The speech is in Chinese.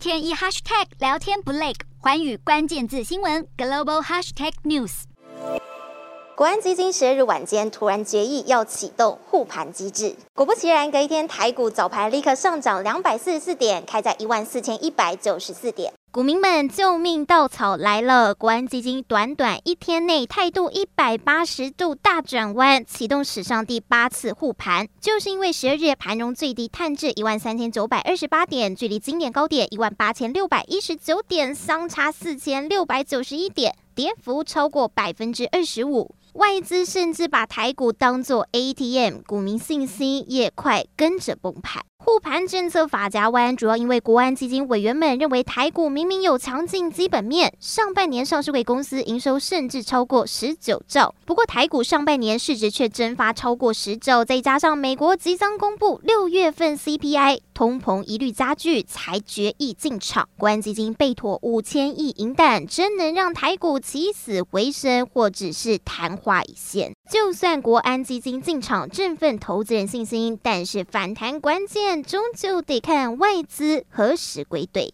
天一 hashtag 聊天不累，环宇关键字新闻 global hashtag news。国安基金十二日晚间突然决议要启动护盘机制，果不其然，隔一天台股早盘立刻上涨两百四十四点，开在一万四千一百九十四点。股民们，救命稻草来了！国安基金短短一天内态度一百八十度大转弯，启动史上第八次护盘，就是因为十二日盘中最低探至一万三千九百二十八点，距离经典高点一万八千六百一十九点相差四千六百九十一点，跌幅超过百分之二十五。外资甚至把台股当作 ATM，股民信心也快跟着崩盘。护盘政策发夹弯，主要因为国安基金委员们认为台股明明有强劲基本面，上半年上市柜公司营收甚至超过十九兆，不过台股上半年市值却蒸发超过十兆，再加上美国即将公布六月份 CPI，通膨疑虑加剧，才决议进场。国安基金被妥五千亿银弹，真能让台股起死回生，或只是昙花一现？就算国安基金进场振奋投资人信心，但是反弹关键终究得看外资何时归队。